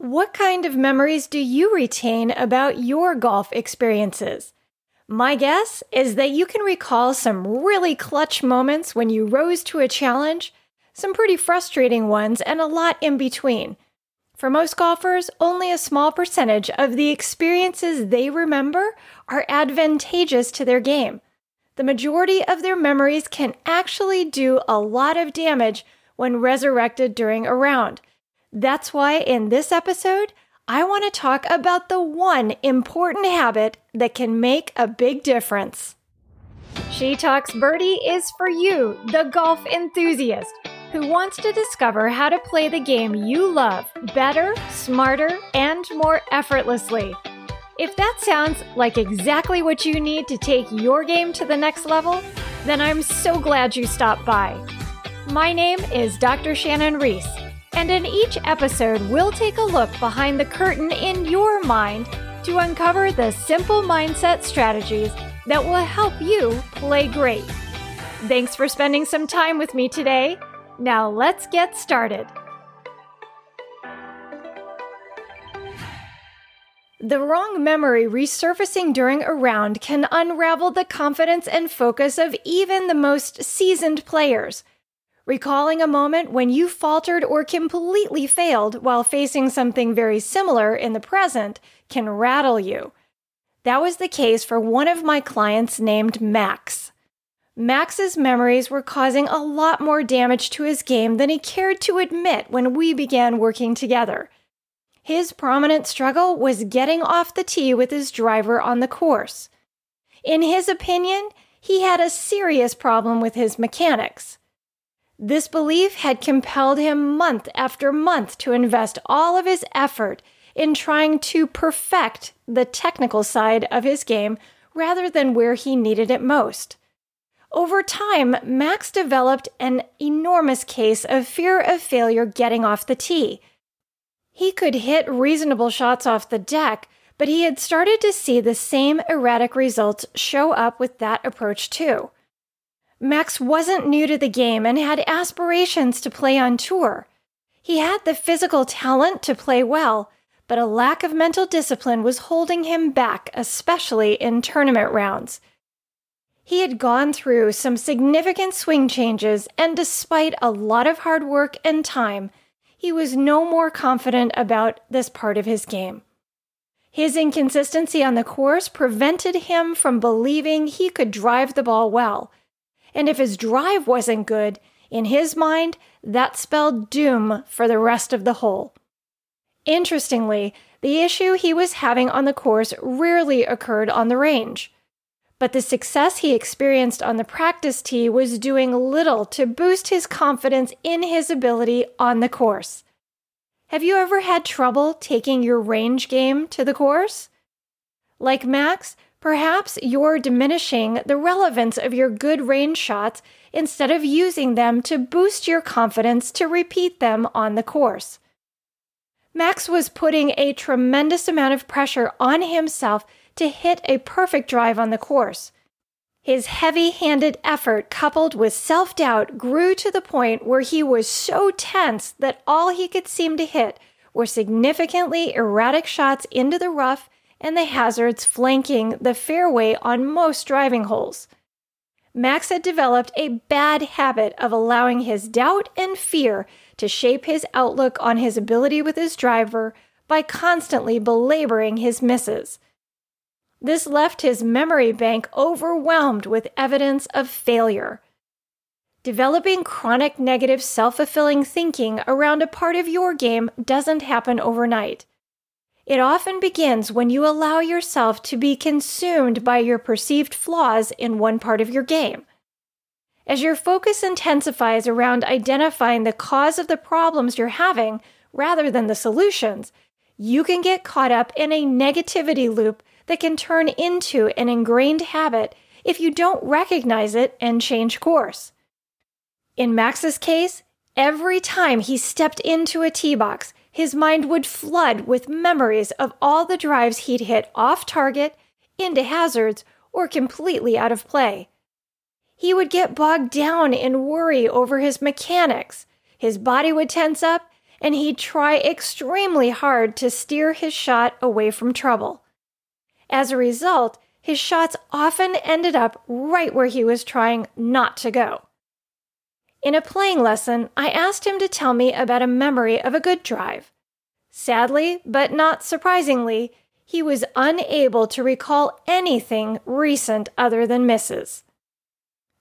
What kind of memories do you retain about your golf experiences? My guess is that you can recall some really clutch moments when you rose to a challenge, some pretty frustrating ones, and a lot in between. For most golfers, only a small percentage of the experiences they remember are advantageous to their game. The majority of their memories can actually do a lot of damage when resurrected during a round. That's why in this episode, I want to talk about the one important habit that can make a big difference. She Talks Birdie is for you, the golf enthusiast, who wants to discover how to play the game you love better, smarter, and more effortlessly. If that sounds like exactly what you need to take your game to the next level, then I'm so glad you stopped by. My name is Dr. Shannon Reese and in each episode, we'll take a look behind the curtain in your mind to uncover the simple mindset strategies that will help you play great. Thanks for spending some time with me today. Now let's get started. The wrong memory resurfacing during a round can unravel the confidence and focus of even the most seasoned players. Recalling a moment when you faltered or completely failed while facing something very similar in the present can rattle you. That was the case for one of my clients named Max. Max's memories were causing a lot more damage to his game than he cared to admit when we began working together. His prominent struggle was getting off the tee with his driver on the course. In his opinion, he had a serious problem with his mechanics. This belief had compelled him month after month to invest all of his effort in trying to perfect the technical side of his game rather than where he needed it most. Over time, Max developed an enormous case of fear of failure getting off the tee. He could hit reasonable shots off the deck, but he had started to see the same erratic results show up with that approach too. Max wasn't new to the game and had aspirations to play on tour. He had the physical talent to play well, but a lack of mental discipline was holding him back, especially in tournament rounds. He had gone through some significant swing changes, and despite a lot of hard work and time, he was no more confident about this part of his game. His inconsistency on the course prevented him from believing he could drive the ball well and if his drive wasn't good, in his mind, that spelled doom for the rest of the hole. Interestingly, the issue he was having on the course rarely occurred on the range. But the success he experienced on the practice tee was doing little to boost his confidence in his ability on the course. Have you ever had trouble taking your range game to the course? Like Max, Perhaps you're diminishing the relevance of your good range shots instead of using them to boost your confidence to repeat them on the course. Max was putting a tremendous amount of pressure on himself to hit a perfect drive on the course. His heavy handed effort, coupled with self doubt, grew to the point where he was so tense that all he could seem to hit were significantly erratic shots into the rough and the hazards flanking the fairway on most driving holes. Max had developed a bad habit of allowing his doubt and fear to shape his outlook on his ability with his driver by constantly belaboring his misses. This left his memory bank overwhelmed with evidence of failure. Developing chronic negative self fulfilling thinking around a part of your game doesn't happen overnight. It often begins when you allow yourself to be consumed by your perceived flaws in one part of your game. As your focus intensifies around identifying the cause of the problems you're having rather than the solutions, you can get caught up in a negativity loop that can turn into an ingrained habit if you don't recognize it and change course. In Max's case, every time he stepped into a tee box, his mind would flood with memories of all the drives he'd hit off target, into hazards, or completely out of play. He would get bogged down in worry over his mechanics. His body would tense up, and he'd try extremely hard to steer his shot away from trouble. As a result, his shots often ended up right where he was trying not to go. In a playing lesson, I asked him to tell me about a memory of a good drive. Sadly, but not surprisingly, he was unable to recall anything recent other than misses.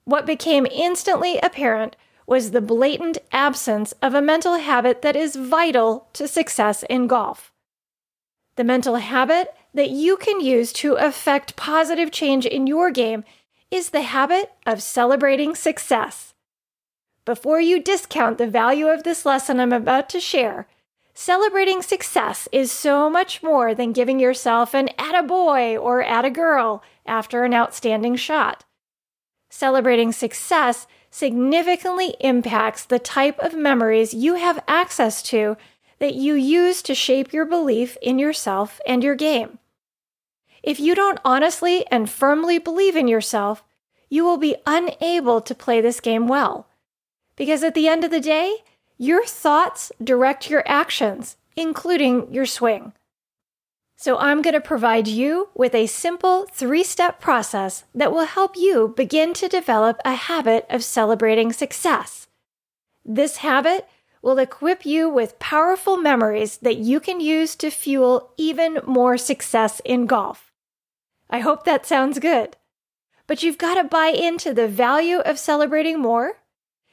What became instantly apparent was the blatant absence of a mental habit that is vital to success in golf. The mental habit that you can use to affect positive change in your game is the habit of celebrating success. Before you discount the value of this lesson I'm about to share, celebrating success is so much more than giving yourself an attaboy or attagirl after an outstanding shot. Celebrating success significantly impacts the type of memories you have access to that you use to shape your belief in yourself and your game. If you don't honestly and firmly believe in yourself, you will be unable to play this game well. Because at the end of the day, your thoughts direct your actions, including your swing. So, I'm going to provide you with a simple three step process that will help you begin to develop a habit of celebrating success. This habit will equip you with powerful memories that you can use to fuel even more success in golf. I hope that sounds good. But you've got to buy into the value of celebrating more.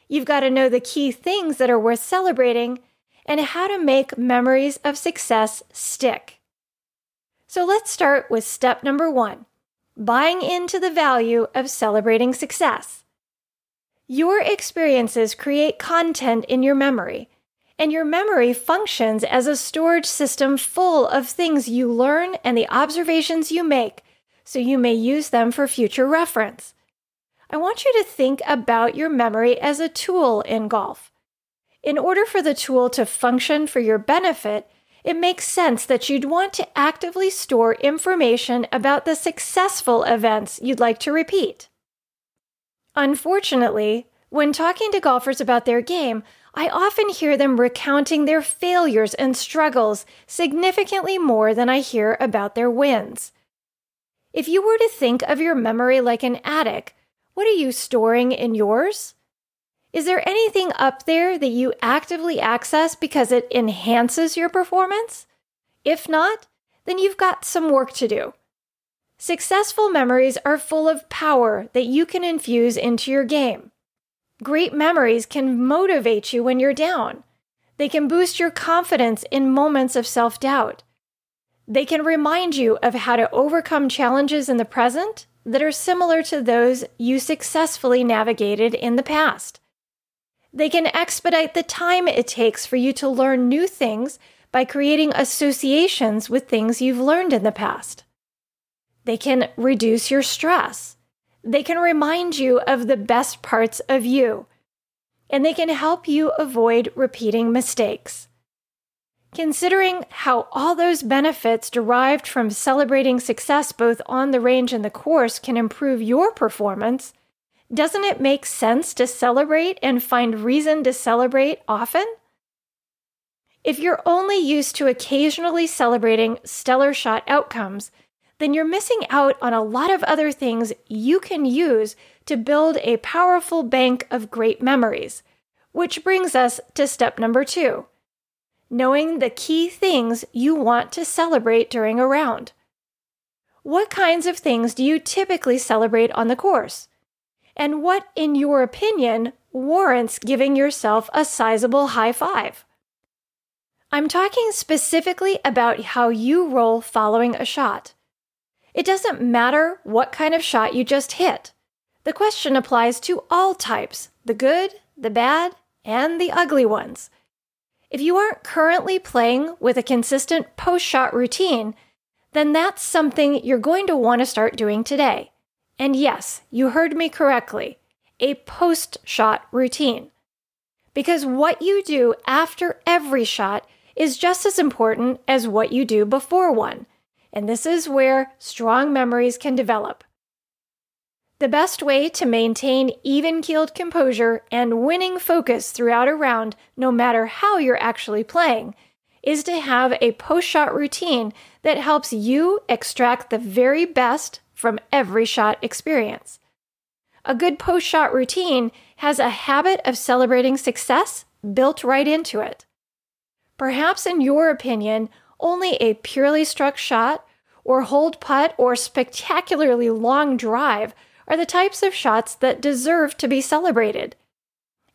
You've got to know the key things that are worth celebrating and how to make memories of success stick. So let's start with step number one buying into the value of celebrating success. Your experiences create content in your memory, and your memory functions as a storage system full of things you learn and the observations you make, so you may use them for future reference. I want you to think about your memory as a tool in golf. In order for the tool to function for your benefit, it makes sense that you'd want to actively store information about the successful events you'd like to repeat. Unfortunately, when talking to golfers about their game, I often hear them recounting their failures and struggles significantly more than I hear about their wins. If you were to think of your memory like an attic, what are you storing in yours? Is there anything up there that you actively access because it enhances your performance? If not, then you've got some work to do. Successful memories are full of power that you can infuse into your game. Great memories can motivate you when you're down. They can boost your confidence in moments of self doubt. They can remind you of how to overcome challenges in the present that are similar to those you successfully navigated in the past. They can expedite the time it takes for you to learn new things by creating associations with things you've learned in the past. They can reduce your stress. They can remind you of the best parts of you. And they can help you avoid repeating mistakes. Considering how all those benefits derived from celebrating success both on the range and the course can improve your performance, doesn't it make sense to celebrate and find reason to celebrate often? If you're only used to occasionally celebrating stellar shot outcomes, then you're missing out on a lot of other things you can use to build a powerful bank of great memories. Which brings us to step number two knowing the key things you want to celebrate during a round. What kinds of things do you typically celebrate on the course? And what, in your opinion, warrants giving yourself a sizable high five? I'm talking specifically about how you roll following a shot. It doesn't matter what kind of shot you just hit. The question applies to all types the good, the bad, and the ugly ones. If you aren't currently playing with a consistent post shot routine, then that's something you're going to want to start doing today. And yes, you heard me correctly a post shot routine. Because what you do after every shot is just as important as what you do before one and this is where strong memories can develop. The best way to maintain even keeled composure and winning focus throughout a round, no matter how you're actually playing, is to have a post shot routine that helps you extract the very best from every shot experience. A good post shot routine has a habit of celebrating success built right into it. Perhaps, in your opinion, only a purely struck shot, or holed putt, or spectacularly long drive are the types of shots that deserve to be celebrated.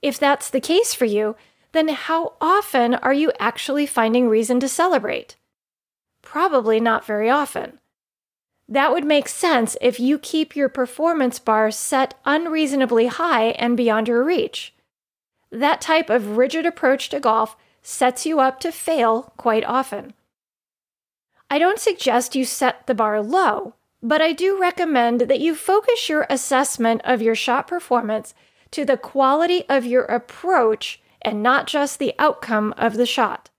If that's the case for you, then how often are you actually finding reason to celebrate? Probably not very often. That would make sense if you keep your performance bar set unreasonably high and beyond your reach. That type of rigid approach to golf sets you up to fail quite often. I don't suggest you set the bar low, but I do recommend that you focus your assessment of your shot performance to the quality of your approach and not just the outcome of the shot.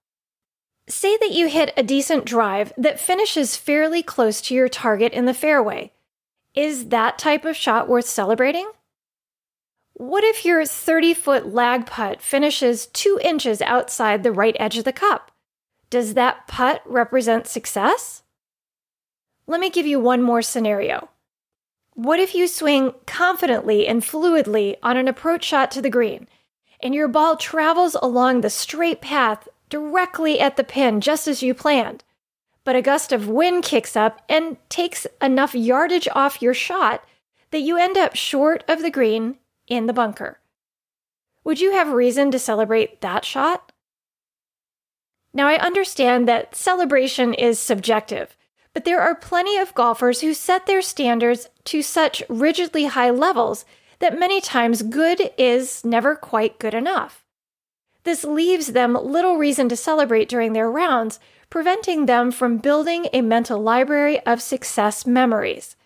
Say that you hit a decent drive that finishes fairly close to your target in the fairway. Is that type of shot worth celebrating? What if your 30 foot lag putt finishes two inches outside the right edge of the cup? Does that putt represent success? Let me give you one more scenario. What if you swing confidently and fluidly on an approach shot to the green, and your ball travels along the straight path directly at the pin just as you planned, but a gust of wind kicks up and takes enough yardage off your shot that you end up short of the green in the bunker? Would you have reason to celebrate that shot? Now, I understand that celebration is subjective but there are plenty of golfers who set their standards to such rigidly high levels that many times good is never quite good enough. This leaves them little reason to celebrate during their rounds, preventing them from building a mental library of success memories.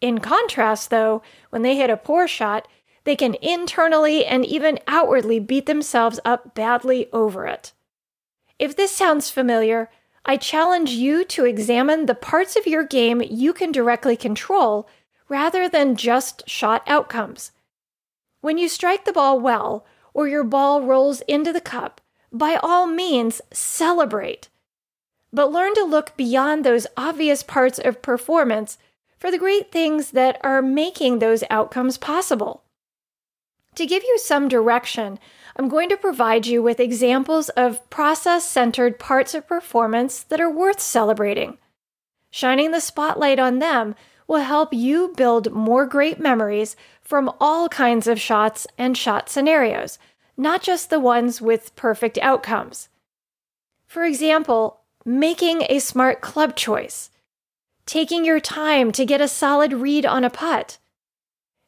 In contrast, though, when they hit a poor shot, they can internally and even outwardly beat themselves up badly over it. If this sounds familiar, I challenge you to examine the parts of your game you can directly control rather than just shot outcomes. When you strike the ball well or your ball rolls into the cup, by all means celebrate. But learn to look beyond those obvious parts of performance for the great things that are making those outcomes possible. To give you some direction, I'm going to provide you with examples of process centered parts of performance that are worth celebrating. Shining the spotlight on them will help you build more great memories from all kinds of shots and shot scenarios, not just the ones with perfect outcomes. For example, making a smart club choice, taking your time to get a solid read on a putt,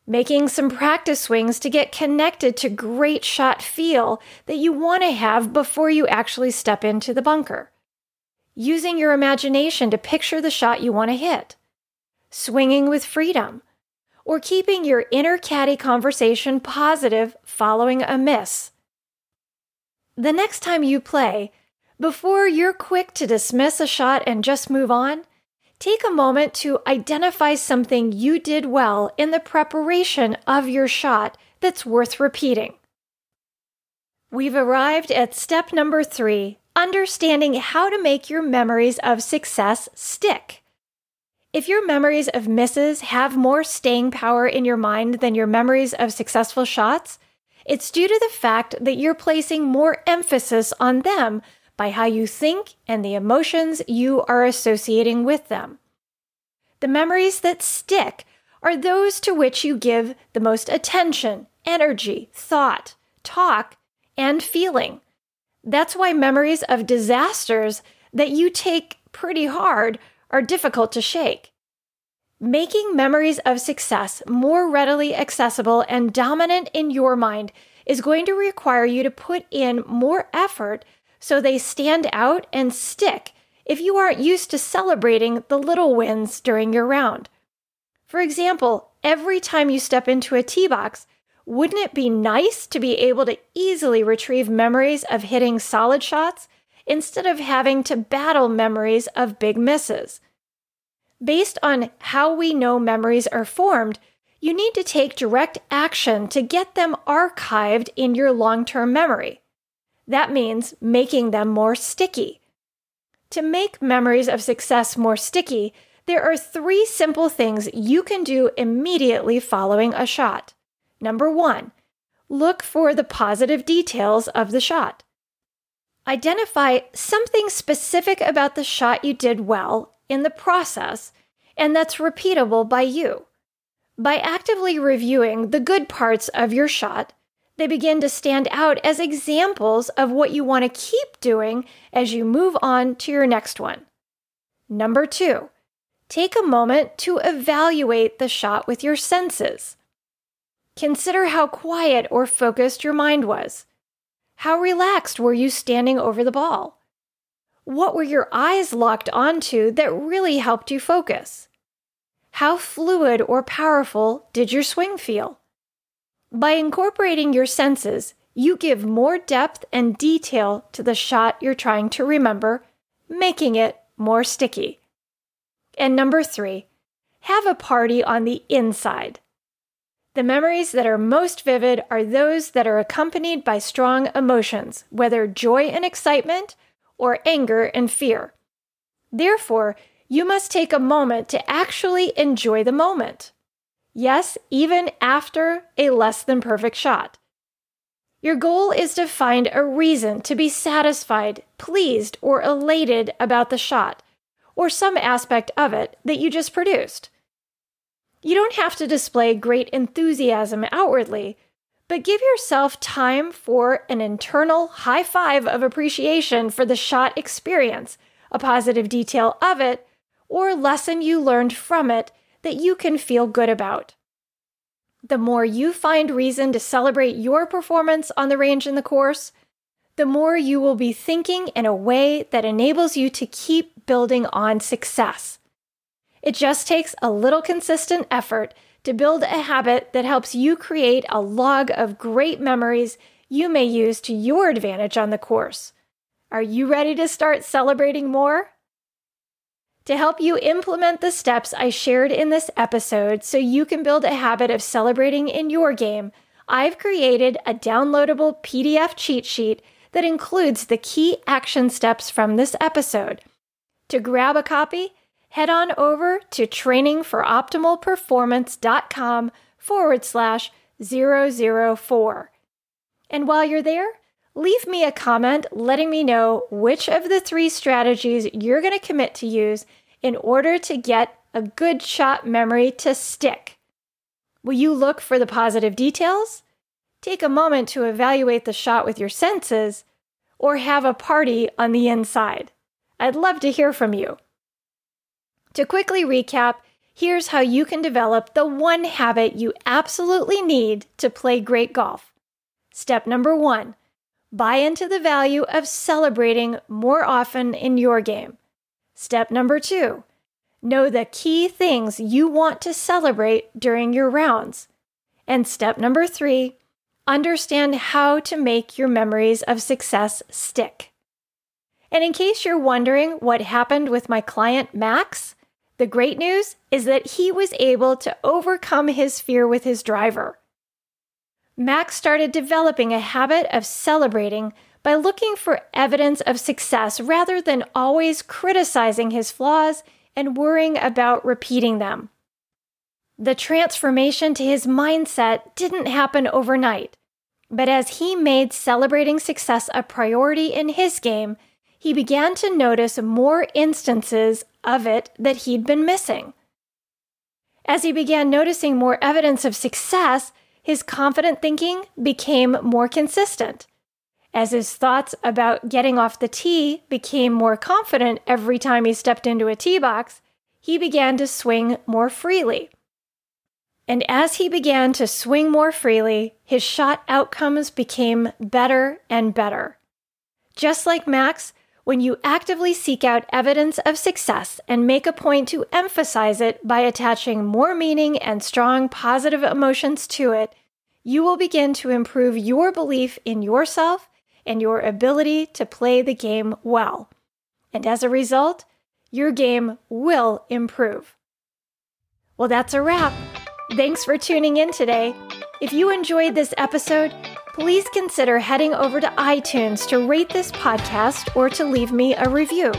making some practice swings to get connected to great shot feel that you want to have before you actually step into the bunker. Using your imagination to picture the shot you want to hit. Swinging with freedom. Or keeping your inner caddy conversation positive following a miss. The next time you play, before you're quick to dismiss a shot and just move on, take a moment to identify something you did well in the preparation of your shot that's worth repeating. We've arrived at step number three understanding how to make your memories of success stick. If your memories of misses have more staying power in your mind than your memories of successful shots, it's due to the fact that you're placing more emphasis on them by how you think and the emotions you are associating with them. The memories that stick are those to which you give the most attention, energy, thought, talk, and feeling. That's why memories of disasters that you take pretty hard are difficult to shake. Making memories of success more readily accessible and dominant in your mind is going to require you to put in more effort so they stand out and stick if you aren't used to celebrating the little wins during your round. For example, every time you step into a tee box, wouldn't it be nice to be able to easily retrieve memories of hitting solid shots instead of having to battle memories of big misses? Based on how we know memories are formed, you need to take direct action to get them archived in your long term memory. That means making them more sticky. To make memories of success more sticky, there are three simple things you can do immediately following a shot. Number one, look for the positive details of the shot. Identify something specific about the shot you did well in the process and that's repeatable by you. By actively reviewing the good parts of your shot, they begin to stand out as examples of what you want to keep doing as you move on to your next one. Number two, take a moment to evaluate the shot with your senses. Consider how quiet or focused your mind was. How relaxed were you standing over the ball? What were your eyes locked onto that really helped you focus? How fluid or powerful did your swing feel? By incorporating your senses, you give more depth and detail to the shot you're trying to remember, making it more sticky. And number three, have a party on the inside. The memories that are most vivid are those that are accompanied by strong emotions, whether joy and excitement or anger and fear. Therefore, you must take a moment to actually enjoy the moment. Yes, even after a less than perfect shot. Your goal is to find a reason to be satisfied, pleased, or elated about the shot, or some aspect of it that you just produced. You don't have to display great enthusiasm outwardly, but give yourself time for an internal high five of appreciation for the shot experience, a positive detail of it, or lesson you learned from it that you can feel good about. The more you find reason to celebrate your performance on the range in the course, the more you will be thinking in a way that enables you to keep building on success. It just takes a little consistent effort to build a habit that helps you create a log of great memories you may use to your advantage on the course. Are you ready to start celebrating more? To help you implement the steps I shared in this episode so you can build a habit of celebrating in your game, I've created a downloadable PDF cheat sheet that includes the key action steps from this episode. To grab a copy, head on over to trainingforoptimalperformance.com forward slash 004. And while you're there, leave me a comment letting me know which of the three strategies you're going to commit to use in order to get a good shot memory to stick. Will you look for the positive details? Take a moment to evaluate the shot with your senses, or have a party on the inside. I'd love to hear from you. To quickly recap, here's how you can develop the one habit you absolutely need to play great golf. Step number one buy into the value of celebrating more often in your game. Step number two know the key things you want to celebrate during your rounds. And step number three understand how to make your memories of success stick. And in case you're wondering what happened with my client Max, the great news is that he was able to overcome his fear with his driver. Max started developing a habit of celebrating by looking for evidence of success rather than always criticizing his flaws and worrying about repeating them. The transformation to his mindset didn't happen overnight, but as he made celebrating success a priority in his game, he began to notice more instances of it that he'd been missing. As he began noticing more evidence of success, his confident thinking became more consistent. As his thoughts about getting off the tee became more confident every time he stepped into a tee box, he began to swing more freely. And as he began to swing more freely, his shot outcomes became better and better. Just like Max, when you actively seek out evidence of success and make a point to emphasize it by attaching more meaning and strong positive emotions to it, you will begin to improve your belief in yourself and your ability to play the game well. And as a result, your game will improve. Well, that's a wrap. Thanks for tuning in today. If you enjoyed this episode, please consider heading over to iTunes to rate this podcast or to leave me a review.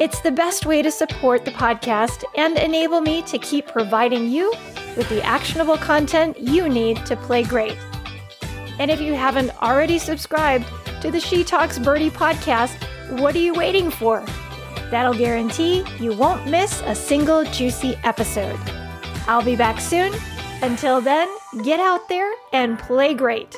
It's the best way to support the podcast and enable me to keep providing you with the actionable content you need to play great. And if you haven't already subscribed to the She Talks Birdie podcast, what are you waiting for? That'll guarantee you won't miss a single juicy episode. I'll be back soon. Until then, get out there and play great.